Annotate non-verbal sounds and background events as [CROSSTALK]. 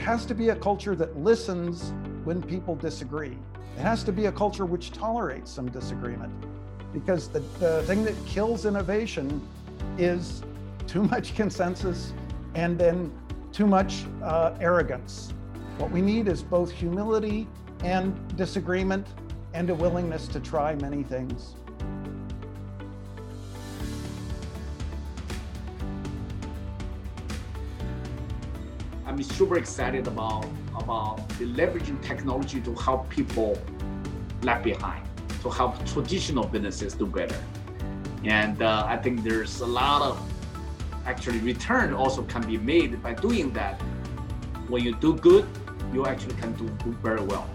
has to be a culture that listens when people disagree. It has to be a culture which tolerates some disagreement because the, the thing that kills innovation is too much [LAUGHS] consensus and then too much uh, arrogance. What we need is both humility and disagreement and a willingness to try many things. I'm super excited about about leveraging technology to help people left behind, to help traditional businesses do better. And uh, I think there's a lot of actually return also can be made by doing that. When you do good, you actually can do very well.